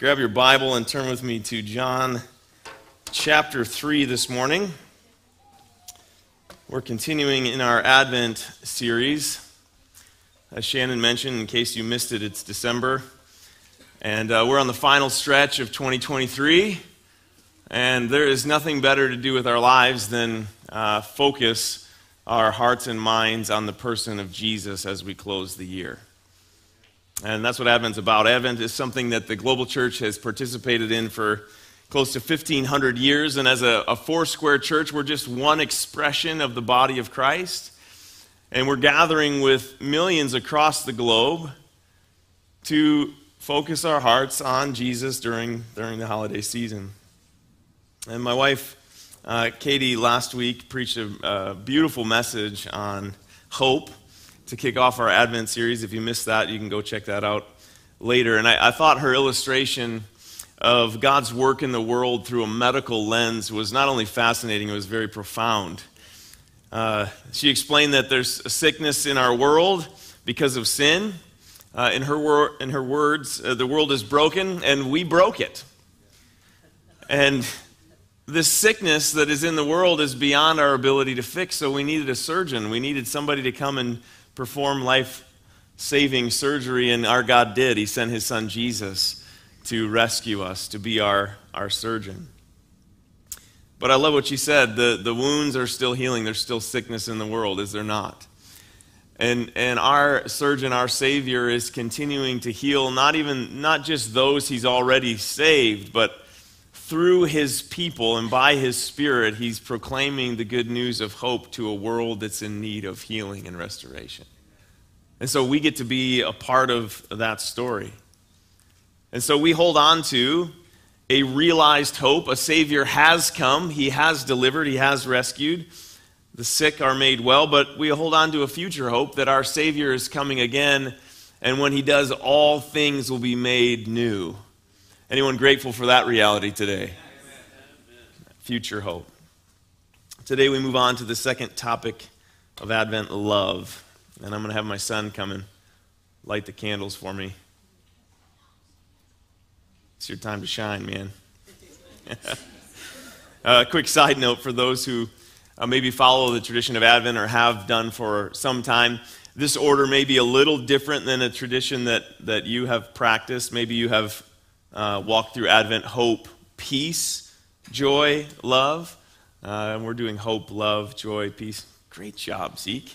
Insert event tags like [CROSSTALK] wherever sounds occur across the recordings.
grab your Bible and turn with me to John chapter 3 this morning. We're continuing in our Advent series. As Shannon mentioned, in case you missed it, it's December. And uh, we're on the final stretch of 2023. And there is nothing better to do with our lives than uh, focus our hearts and minds on the person of Jesus as we close the year. And that's what Advent's about. Advent is something that the global church has participated in for close to 1,500 years. And as a, a Foursquare church, we're just one expression of the body of Christ. And we're gathering with millions across the globe to focus our hearts on Jesus during, during the holiday season. And my wife, uh, Katie, last week preached a, a beautiful message on hope to kick off our Advent series. If you missed that, you can go check that out later. And I, I, thought her illustration of God's work in the world through a medical lens was not only fascinating, it was very profound. Uh, she explained that there's a sickness in our world because of sin. Uh, in, her wor- in her words, uh, the world is broken and we broke it. And this sickness that is in the world is beyond our ability to fix, so we needed a surgeon. We needed somebody to come and perform life saving surgery, and our God did. He sent his son Jesus to rescue us, to be our, our surgeon. But I love what she said. The, the wounds are still healing. There's still sickness in the world, is there not? And, and our surgeon, our Savior, is continuing to heal not even not just those he's already saved, but through his people and by his spirit, he's proclaiming the good news of hope to a world that's in need of healing and restoration. And so we get to be a part of that story. And so we hold on to a realized hope. A Savior has come, He has delivered, He has rescued. The sick are made well, but we hold on to a future hope that our Savior is coming again, and when He does, all things will be made new. Anyone grateful for that reality today? Future hope. Today we move on to the second topic of Advent love. And I'm going to have my son come and light the candles for me. It's your time to shine, man. [LAUGHS] A uh, quick side note for those who uh, maybe follow the tradition of Advent or have done for some time. This order may be a little different than a tradition that, that you have practiced. Maybe you have uh, walk through Advent hope, peace, joy, love. Uh, and we're doing hope, love, joy, peace. Great job, Zeke.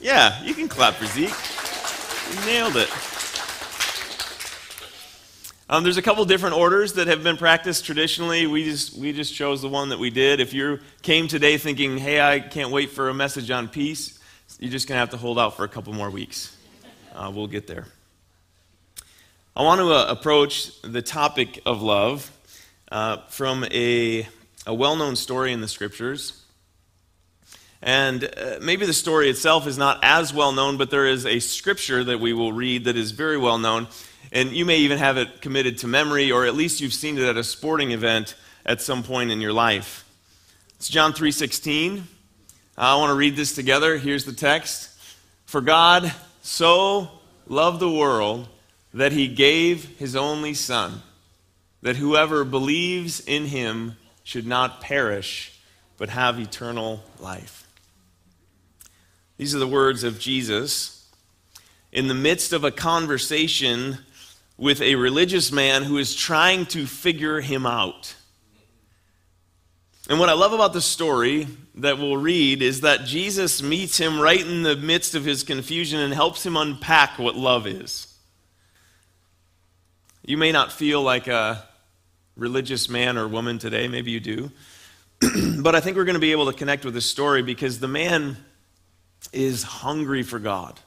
Yeah, you can clap for Zeke. You nailed it. Um, there's a couple different orders that have been practiced traditionally. We just, we just chose the one that we did. If you came today thinking, hey, I can't wait for a message on peace, you're just going to have to hold out for a couple more weeks. Uh, we'll get there. I want to uh, approach the topic of love uh, from a, a well known story in the scriptures. And uh, maybe the story itself is not as well known, but there is a scripture that we will read that is very well known. And you may even have it committed to memory, or at least you've seen it at a sporting event at some point in your life. It's John 3:16. I want to read this together. Here's the text. For God so loved the world that he gave his only Son, that whoever believes in him should not perish, but have eternal life. These are the words of Jesus in the midst of a conversation with a religious man who is trying to figure him out. And what I love about the story that we'll read is that Jesus meets him right in the midst of his confusion and helps him unpack what love is. You may not feel like a religious man or woman today, maybe you do. [CLEARS THROAT] but I think we're going to be able to connect with this story because the man is hungry for God.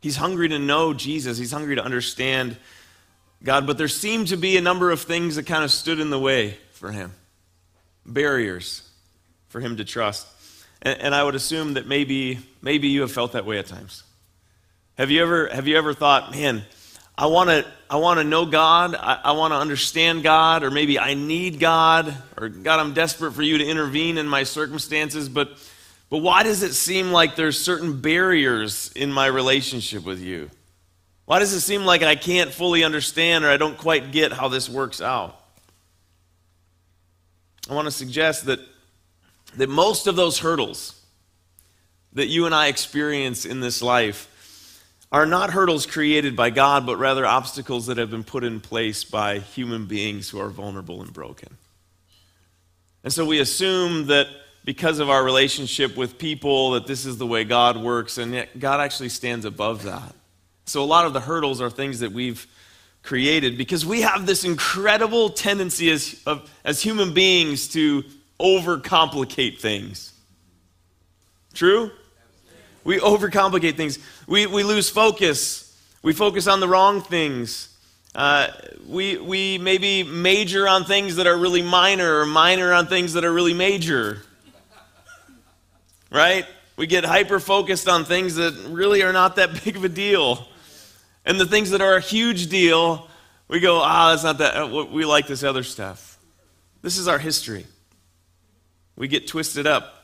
He's hungry to know Jesus, he's hungry to understand God, but there seemed to be a number of things that kind of stood in the way for him barriers for him to trust. And, and I would assume that maybe, maybe you have felt that way at times. Have you ever, have you ever thought, man, I want to I want to know God. I, I want to understand God, or maybe I need God, or God, I'm desperate for you to intervene in my circumstances. But but why does it seem like there's certain barriers in my relationship with you? Why does it seem like I can't fully understand or I don't quite get how this works out? I want to suggest that, that most of those hurdles that you and I experience in this life are not hurdles created by God, but rather obstacles that have been put in place by human beings who are vulnerable and broken. And so we assume that because of our relationship with people, that this is the way God works, and yet God actually stands above that. So a lot of the hurdles are things that we've created because we have this incredible tendency as, of, as human beings to overcomplicate things. True? We overcomplicate things. We, we lose focus. We focus on the wrong things. Uh, we, we maybe major on things that are really minor or minor on things that are really major. Right? We get hyper focused on things that really are not that [LAUGHS] big of a deal. And the things that are a huge deal, we go, ah, that's not that. Uh, we like this other stuff. This is our history. We get twisted up.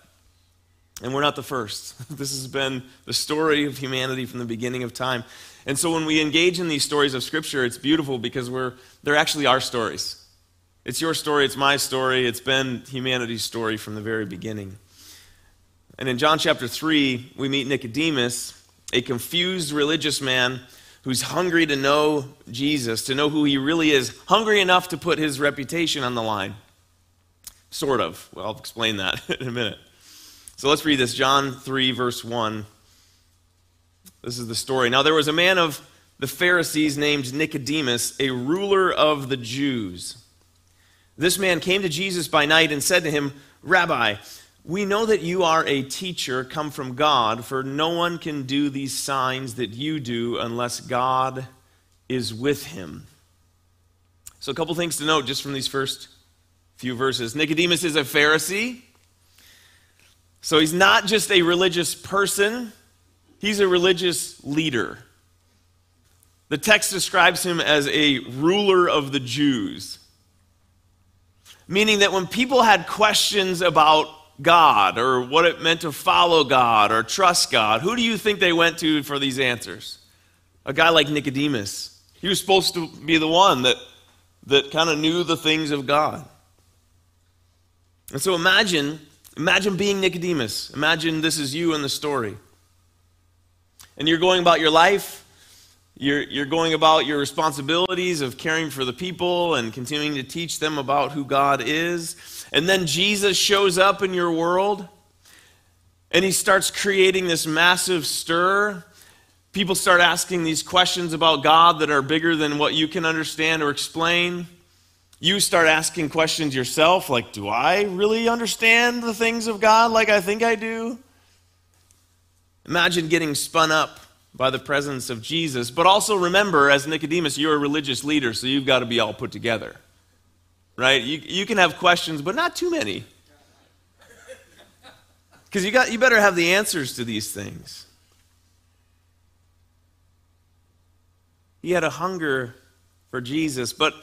And we're not the first. [LAUGHS] This has been the story of humanity from the beginning of time. And so when we engage in these stories of Scripture, it's beautiful because we're, they're actually our stories. It's your story, it's my story, it's been humanity's story from the very beginning. And in John chapter 3, we meet Nicodemus, a confused religious man who's hungry to know Jesus, to know who he really is, hungry enough to put his reputation on the line. Sort of. Well, I'll explain that [LAUGHS] in a minute. So let's read this John 3, verse 1. This is the story. Now, there was a man of the Pharisees named Nicodemus, a ruler of the Jews. This man came to Jesus by night and said to him, Rabbi, we know that you are a teacher come from God, for no one can do these signs that you do unless God is with him. So, a couple things to note just from these first few verses. Nicodemus is a Pharisee. So he's not just a religious person, he's a religious leader. The text describes him as a ruler of the Jews, meaning that when people had questions about God or what it meant to follow God or trust God, who do you think they went to for these answers? A guy like Nicodemus. He was supposed to be the one that, that kind of knew the things of God. And so imagine Imagine being Nicodemus. Imagine this is you in the story. And you're going about your life. You're, you're going about your responsibilities of caring for the people and continuing to teach them about who God is. And then Jesus shows up in your world and he starts creating this massive stir. People start asking these questions about God that are bigger than what you can understand or explain you start asking questions yourself like, do I really understand the things of God like I think I do? Imagine getting spun up by the presence of Jesus. But also remember, as Nicodemus, you're a religious leader, so you've got to be all put together. Right? You, you can have questions, but not too many. Because you, got, you better have the answers to these things. He had a hunger for Jesus, but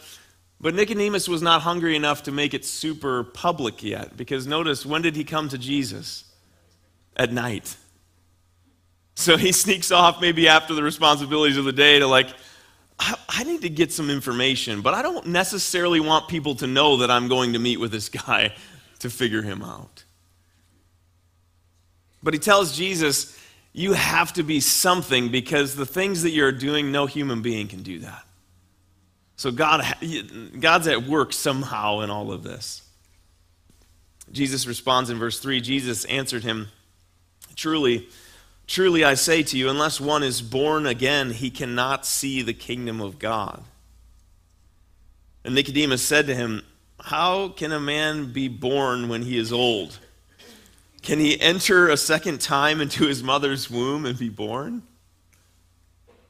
but Nicodemus was not hungry enough to make it super public yet, because notice, when did he come to Jesus? At night. So he [LAUGHS] sneaks off maybe after the responsibilities of the day to, like, I, need to get some information, but I don't necessarily want people to know that I'm going to meet with this [LAUGHS] guy to figure him out. But he tells Jesus, You have to be something because the things that you're doing, no human being can do that. So God, God's at work somehow in all of this. Jesus responds in verse 3 Jesus answered him, Truly, truly I say to you, unless one is born again, he cannot see the kingdom of God. And Nicodemus said to him, How can a man be born when he is old? Can he enter a second time into his mother's womb and be born?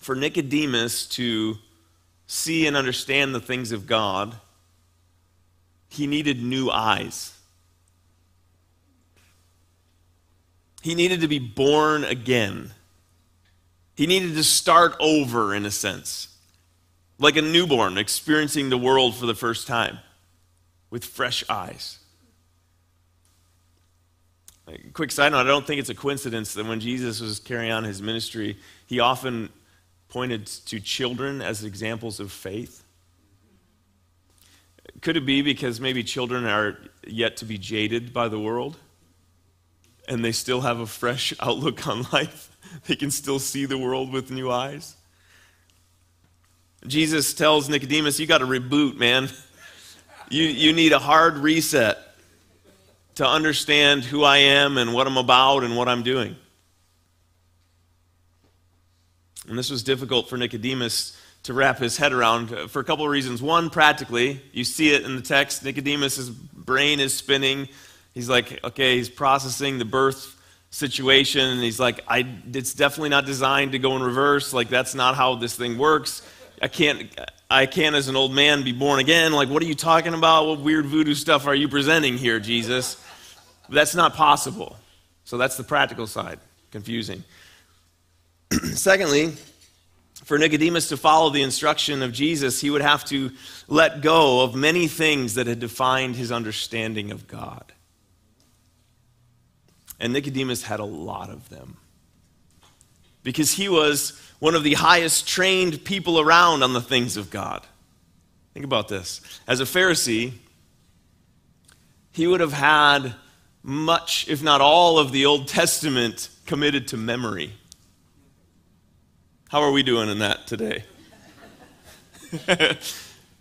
for Nicodemus to see and understand the things of God, he needed new eyes. He needed to be born again. He needed to start over, in a sense, like a newborn experiencing the world for the first time with fresh eyes. quick side note I don't think it's a coincidence that when Jesus was carrying on his ministry, he often pointed to children as examples of faith. Could it be because maybe children are yet to be jaded by the world? and they still have a fresh [LAUGHS] outlook on life. They can still see the world with new eyes. Jesus tells Nicodemus, You got to reboot, man. You, you need a hard reset to understand who I am and what I'm about and what I'm doing. And this was difficult for Nicodemus to wrap his head around uh, for a couple of reasons. One, practically, you see it in the text. Nicodemus' brain is spinning. He's like, okay, he's processing the birth situation, and he's like, I, it's definitely not designed to go in reverse. Like, that's not how this thing works. I can't, I can't, as an old man, be born again. Like, what are you talking about? What weird voodoo stuff are you presenting here, Jesus? That's not possible. So that's the practical side. Confusing. [CLEARS THROAT] Secondly, for Nicodemus to follow the instruction of Jesus, he would have to let go of many things that had defined his understanding of God. And Nicodemus had a lot of them. Because he was one of the highest trained people around on the things of God. Think about this. As a Pharisee, he would have had much, if not all, of the Old Testament committed to memory. How are we doing in that today? [LAUGHS]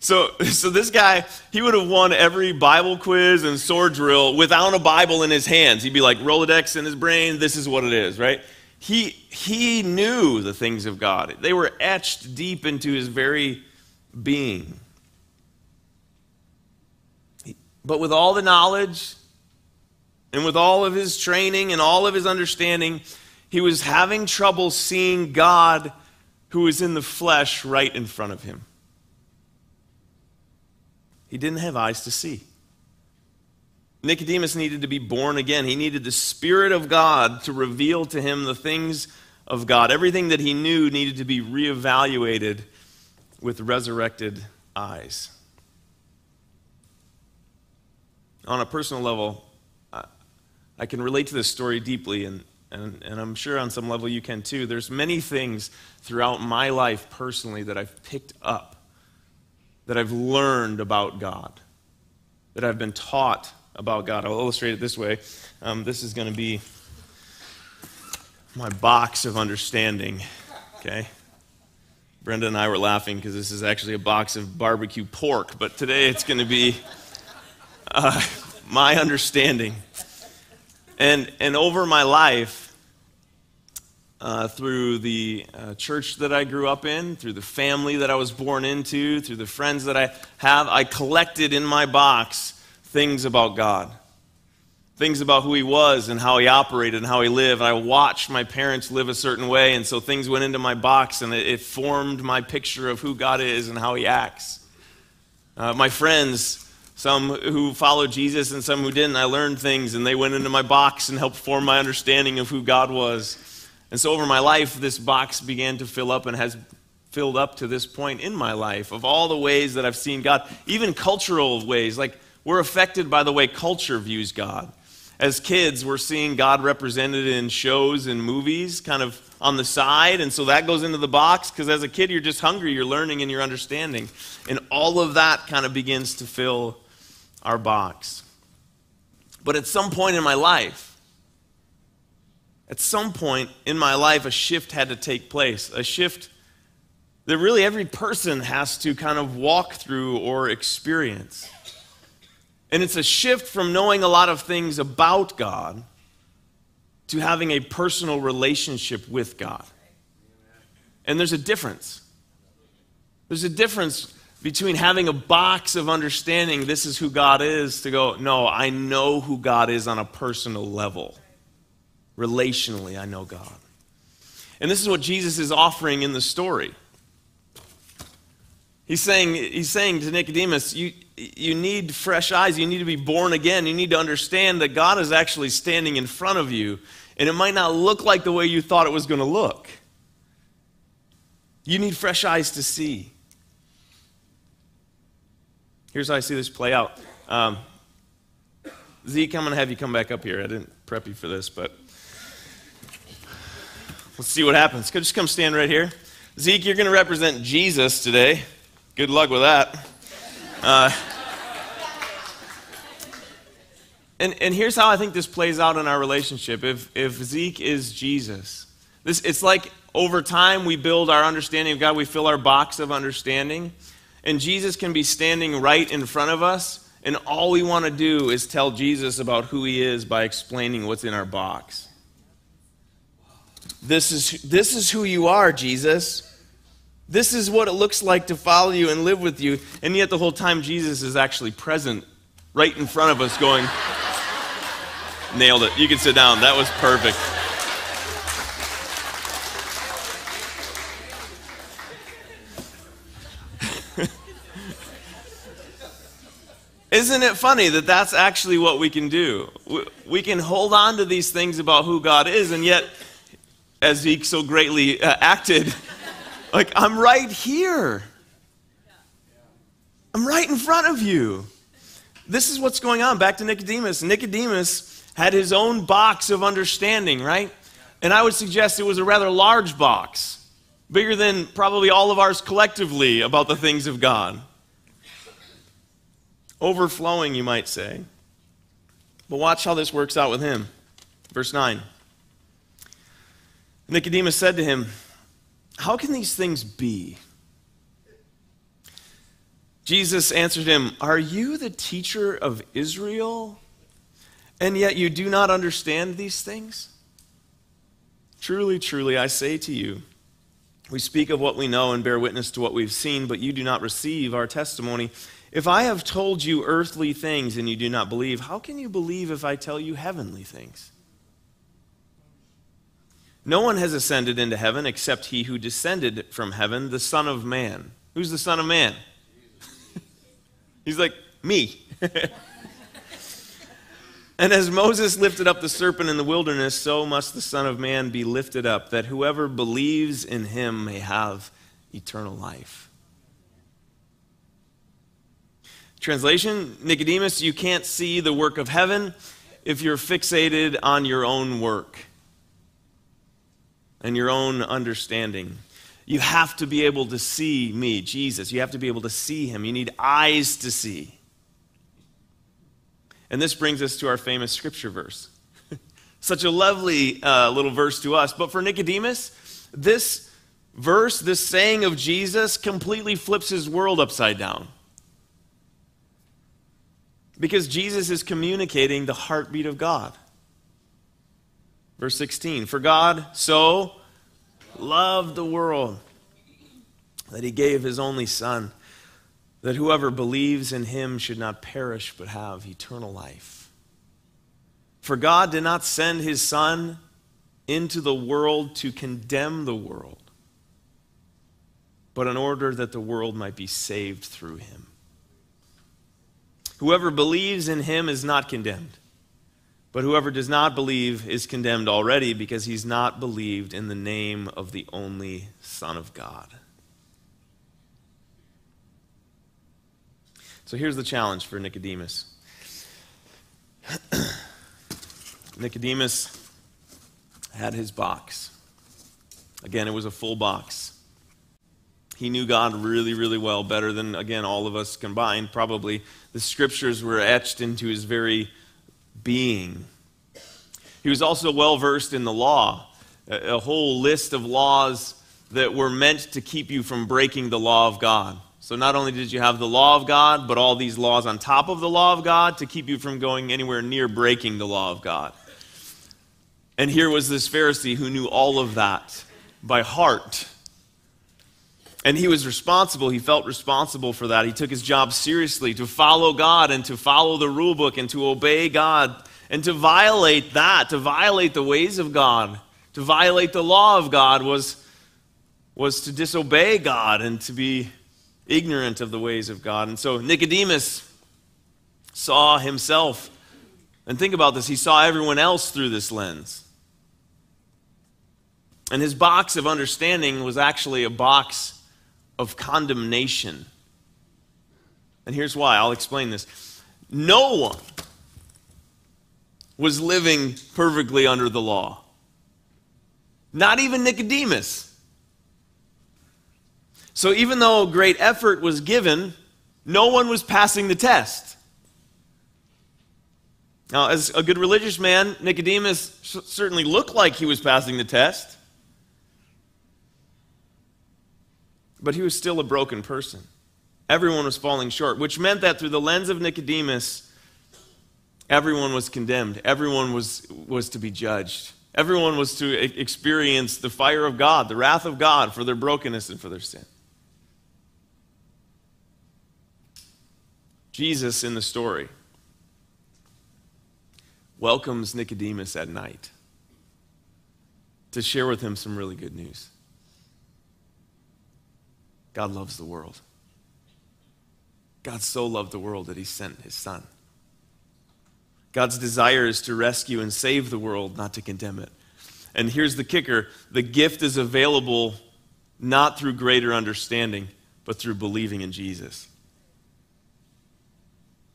So, so this guy, he would have won every Bible quiz and sword drill without a Bible in his hands. He'd be like Rolodex in his brain. This is what it is, right? He, he knew the things of God. They were etched deep into his very being. But with all the knowledge and with all of his training and all of his understanding, he was having trouble seeing God who was in the flesh right in front of him. He didn't have eyes to see. Nicodemus needed to be born again. He needed the Spirit of God to reveal to him the things of God. Everything that he knew needed to be reevaluated with resurrected eyes. On a personal level, I can relate to this story deeply, and, and, and I'm sure on some level you can too. There's many things throughout my life personally that I've picked up that I've learned about God, that I've been taught about God. I'll illustrate it this way. Um, this is going to be my box of understanding, okay? Brenda and I were laughing because this is actually a box of barbecue pork, but today it's going to be uh, my understanding. And, and over my life, uh, through the uh, church that I grew up in, through the family that I was born into, through the friends that I have. I collected in my box things about God, things about who He was and how He operated and how He lived. I watched my parents live a certain way, and so things went into my box and it, it formed my picture of who God is and how He acts. Uh, my friends, some who followed Jesus and some who didn't, I learned things and they went into my box and helped form my understanding of who God was. And so over my life, this box began to fill up and has filled up to this point in my life of all the ways that I've seen God, even cultural ways. Like we're affected by the way culture views God. As kids, we're seeing God represented in shows and movies, kind of on the side. And so that goes into the box because as a kid, you're just hungry, you're learning, and you're understanding. And all of that kind of begins to fill our box. But at some point in my life, at some point in my life, a shift had to take place. A shift that really every person has to kind of walk through or experience. And it's a shift from knowing a lot of things about God to having a personal relationship with God. And there's a difference. There's a difference between having a box of understanding this is who God is to go, no, I know who God is on a personal level. Relationally, I know God. And this is what Jesus is offering in the story. He's saying, he's saying to Nicodemus, you, you need fresh eyes. You need to be born again. You need to understand that God is actually standing in front of you, and it might not look like the way you thought it was going to look. You need fresh eyes to see. Here's how I see this play out. Um, Zeke, I'm going to have you come back up here. I didn't prep you for this, but let's see what happens. Just come stand right here. Zeke, you're going to represent Jesus today. Good luck with that. Uh, and, and here's how I think this plays out in our relationship. If, if Zeke is Jesus, this, it's like over time we build our understanding of God, we fill our box of understanding, and Jesus can be standing right in front of us, and all we want to do is tell Jesus about who he is by explaining what's in our box. This is, this is who you are, Jesus. This is what it looks like to follow you and live with you. And yet, the whole time, Jesus is actually present right in front of us, going, [LAUGHS] Nailed it. You can sit down. That was perfect. Isn't it funny that that's actually what we can do? We can hold on to these things about who God is, and yet, as Zeke so greatly uh, acted, [LAUGHS] like, I'm right here. I'm right in front of you. This is what's going on. Back to Nicodemus. Nicodemus had his own box of understanding, right? And I would suggest it was a rather large box, bigger than probably all of ours collectively about the things of God. Overflowing, you might say. But watch how this works out with him. Verse 9. Nicodemus said to him, how can these things be? Jesus answered him, Are you the teacher of Israel, and yet you do not understand these things? Truly, truly, I say to you, we speak of what we know and bear witness to what we've seen, but you do not receive our testimony. If I have told you earthly things and you do not believe, how can you believe if I tell you heavenly things? No one has ascended into heaven except he who descended from heaven, the Son of Man. Who's the Son of Man? [LAUGHS] He's like, me. [LAUGHS] and as Moses lifted up the serpent in the wilderness, so must the Son of Man be lifted up, that whoever believes in him may have eternal life. Translation Nicodemus, you can't see the work of heaven if you're fixated on your own work and your own understanding. You have to be able to see me, Jesus. You have to be able to see him. You need eyes to see. And this brings us to our famous scripture verse. [LAUGHS] Such a lovely uh, little verse to us. But for Nicodemus, this verse, this saying of Jesus, completely flips his world upside down. Because Jesus is communicating the heartbeat of God. Verse 16 For God so loved the world that he gave his only Son, that whoever believes in him should not perish but have eternal life. For God did not send his Son into the world to condemn the world, but in order that the world might be saved through him. Whoever believes in him is not condemned. But whoever does not believe is condemned already because he's not believed in the name of the only Son of God. So here's the challenge for Nicodemus. [CLEARS THROAT] Nicodemus had his box. Again, it was a full box. He knew God really, really well, better than, again, all of us combined, probably. The scriptures were etched into his very being. He was also well versed in the law, a, whole list of laws that were meant to keep you from breaking the law of God. So not only did you have the law of God, but all these laws on top of the law of God to keep you from going anywhere near breaking the law of God. And here was this Pharisee who knew all of that by heart. And he was responsible. He felt responsible for that. He took his job seriously to follow God and to follow the rule book and to obey God and to violate that, to violate the ways of God, to violate the law of God was, was to disobey God and to be ignorant of the ways of God. And so Nicodemus saw himself, and think about this, he saw everyone else through this lens. And his box of understanding was actually a box of condemnation. And here's why I'll explain this. No one was living perfectly under the law, not even Nicodemus. So even though great effort was given, no one was passing the test. Now, as a good religious man, Nicodemus certainly looked like he was passing the test, but he was still a broken person. Everyone was falling short, which meant that through the lens of Nicodemus, everyone was condemned, everyone was, was to be judged. Everyone was to experience the fire of God, the wrath of God for their brokenness and for their sin. Jesus in the story welcomes Nicodemus at night to share with him some really good news. God loves the world. God so loved the world that he sent his son. God's desire is to rescue and save the world, not to condemn it. And here's the kicker the gift is available not through greater understanding, but through believing in Jesus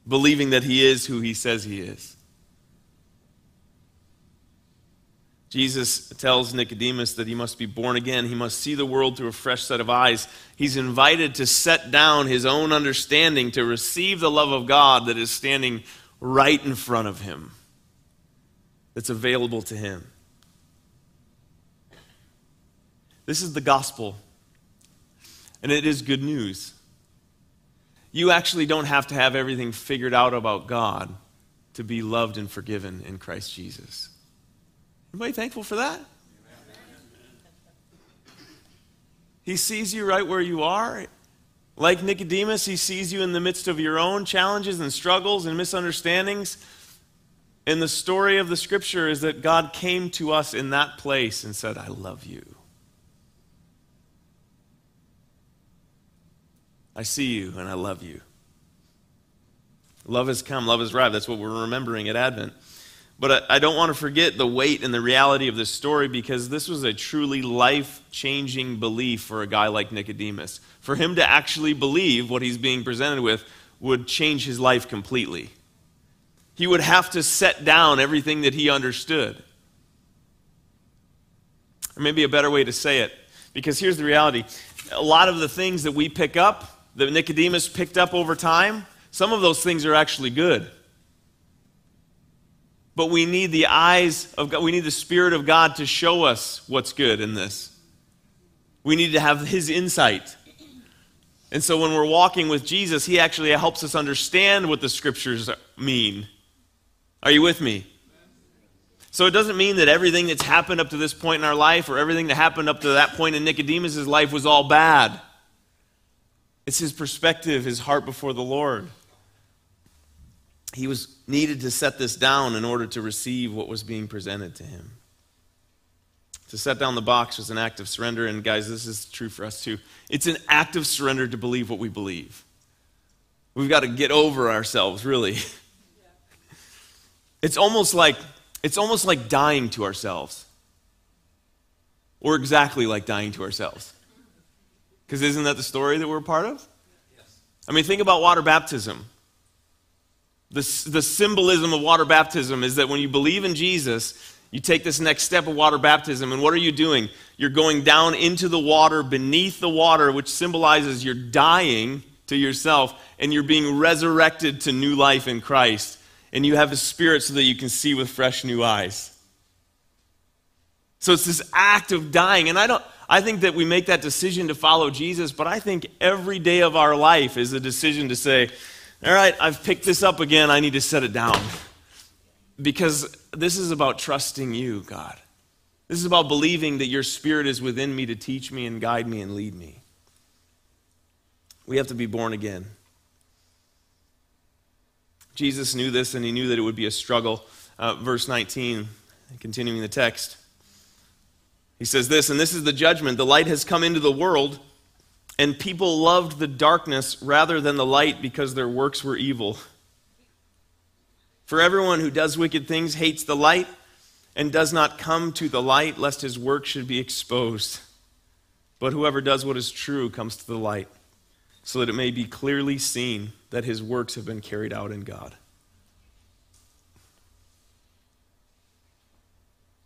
believing that he is who he says he is. Jesus tells Nicodemus that he must be born again. He must see the world through a fresh set of eyes. He's invited to set down his own understanding, to receive the love of God that is standing right in front of him, that's available to him. This is the gospel, and it is good news you actually don't have to have everything figured out about God to be loved and forgiven in Christ Jesus. Anybody thankful for that? He sees you right where you are. Like Nicodemus, he sees you in the midst of your own challenges and struggles and misunderstandings. And the story of the scripture is that God came to us in that place and said, I love you. I see you and I love you. Love has come, love has arrived. That's what we're remembering at Advent. But I, don't want to forget the weight and the reality of this story because this was a truly life changing belief for a guy like Nicodemus. For him to actually believe what he's being presented with would change his life completely. He would have to set down everything that he understood. Or maybe a better way to say it, because here's the reality a lot of the things that we pick up that Nicodemus picked up over time, some of those things are actually good. But we need the eyes of God, we need the Spirit of God to show us what's good in this. We need to have His insight. And so when we're walking with Jesus, He actually helps us understand what the Scriptures mean. Are you with me? So it doesn't mean that everything that's happened up to this point in our life or everything that happened up to that point in Nicodemus' life was all bad. It's his perspective, his heart before the Lord. He was needed to set this down in order to receive what was being presented to him. To set down the box was an act of surrender, and guys, this is true for us too. It's an act of surrender to believe what we believe. We've got to get over ourselves, really. [LAUGHS] It's almost like it's almost like dying to ourselves. Or exactly like dying to ourselves. Because isn't that the story that we're a part of? I mean, think about water baptism. The, the symbolism of water baptism is that when you believe in Jesus, you take this next step of water baptism, and what are you doing? You're going down into the water, beneath the water, which symbolizes you're dying to yourself, and you're being resurrected to new life in Christ. And you have a spirit so that you can see with fresh new eyes. So it's this act of dying. And I don't, I think that we make that decision to follow Jesus, but I think every day of our life is a decision to say, all right, I've picked this up again, I need to set it down. Because this is about trusting you, God. This is about believing that your spirit is within me to teach me and guide me and lead me. We have to be born again. Jesus knew this and he knew that it would be a struggle. Uh, verse 19, continuing the text. He says this, and this is the judgment the light has come into the world, and people loved the darkness rather than the light because their works were evil. For everyone who does wicked things hates the light and does not come to the light, lest his work should be exposed. But whoever does what is true comes to the light, so that it may be clearly seen that his works have been carried out in God.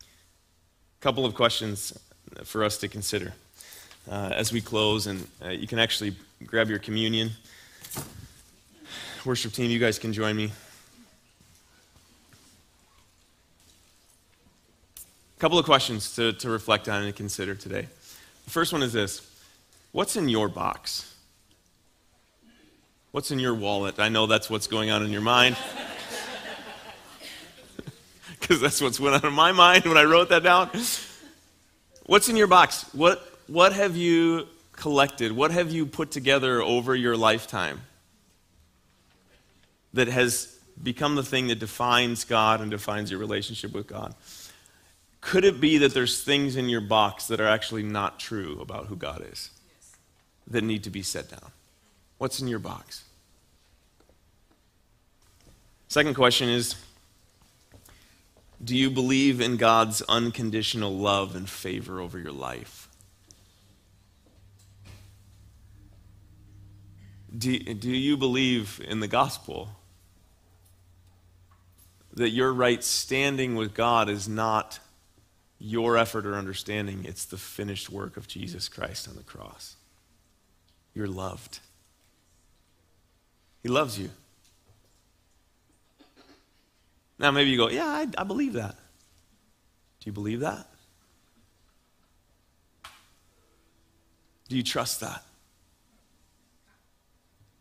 A couple of questions for us to consider uh, as we close, and uh, you can actually grab your communion. Worship team, you guys can join me. A couple of questions to, to reflect on and consider today. The first one is this What's in your box? What's in your wallet? I know that's what's going on in your mind. [LAUGHS] Because that's what's went on in my mind when I wrote that down. What's in your box? What, what have you collected? What have you put together over your lifetime that has become the thing that defines God and defines your relationship with God? Could it be that there's things in your box that are actually not true about who God is that need to be set down? What's in your box? Second question is Do you believe in God's unconditional love and favor over your life? Do, do you believe in the gospel? That your right standing with God is not your effort or understanding, it's the finished work of Jesus Christ on the cross. You're loved. He loves you. Now, maybe you go, Yeah, I, I believe that. Do you believe that? Do you trust that?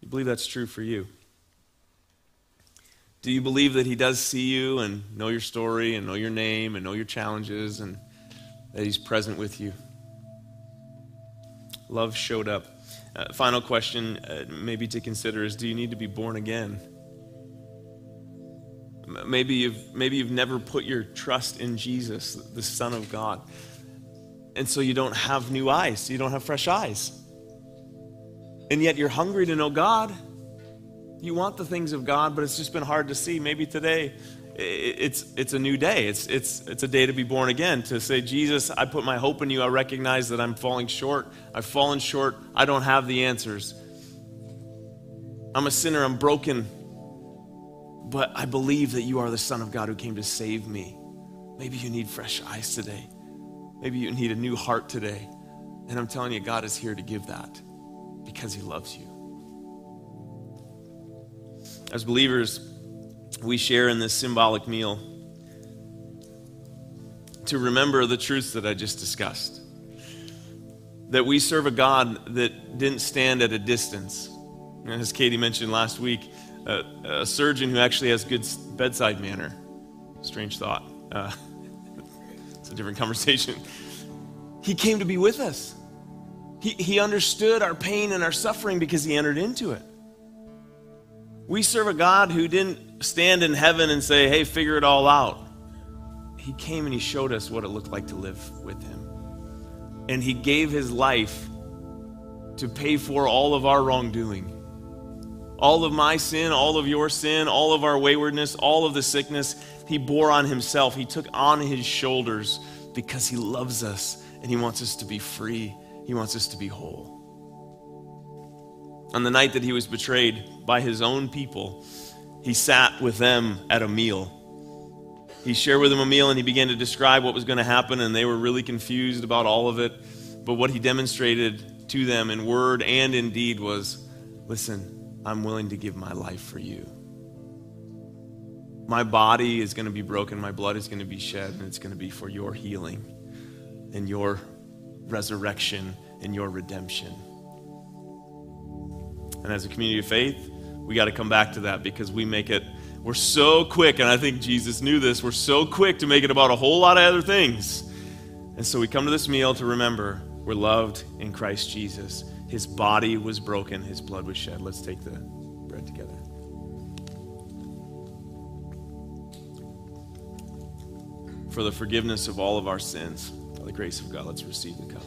You believe that's true for you? Do you believe that He does see you and know your story and know your name and know your challenges and that He's present with you? Love showed up. Uh, final question, uh, maybe to consider, is do you need to be born again? Maybe you've, maybe you've never put your trust in Jesus, the Son of God. And so you don't have new eyes, you don't have fresh eyes. And yet you're hungry to know God. You want the things of God, but it's just been hard to see. Maybe today it's, it's a new day. It's, it's, it's a day to be born again, to say, Jesus, I put my hope in you. I recognize that I'm falling short. I've fallen short. I don't have the answers. I'm a sinner. I'm broken. But I believe that you are the Son of God who came to save me. Maybe you need fresh eyes today. Maybe you need a new heart today. And I'm telling you, God is here to give that because He loves you. As believers, we share in this symbolic meal to remember the truths that I just discussed. That we serve a God that didn't stand at a distance. And as Katie mentioned last week, a, surgeon who actually has good bedside manner. Strange thought. Uh, [LAUGHS] it's a different conversation. He came to be with us. He, he understood our pain and our suffering because he entered into it. We serve a God who didn't stand in heaven and say, hey, figure it all out. He came and he showed us what it looked like to live with him. And he gave his life to pay for all of our wrongdoing. All of my sin, all of your sin, all of our waywardness, all of the sickness, he bore on himself. He took on his shoulders because he loves us and he wants us to be free. He wants us to be whole. On the night that he was betrayed by his own people, he sat with them at a meal. He shared with them a meal and he began to describe what was going to happen, and they were really confused about all of it. But what he demonstrated to them in word and in deed was listen, I'm willing to give my life for you. My body is going to be broken, my blood is going to be shed, and it's going to be for your healing and your resurrection and your redemption. And as a community of faith, we got to come back to that because we make it, we're so quick, and I think Jesus knew this, we're so quick to make it about a whole lot of other things. And so we come to this meal to remember we're loved in Christ Jesus. His body was broken, his blood was shed. Let's take the bread together. For the forgiveness of all of our sins. The grace of God, let's receive the cup.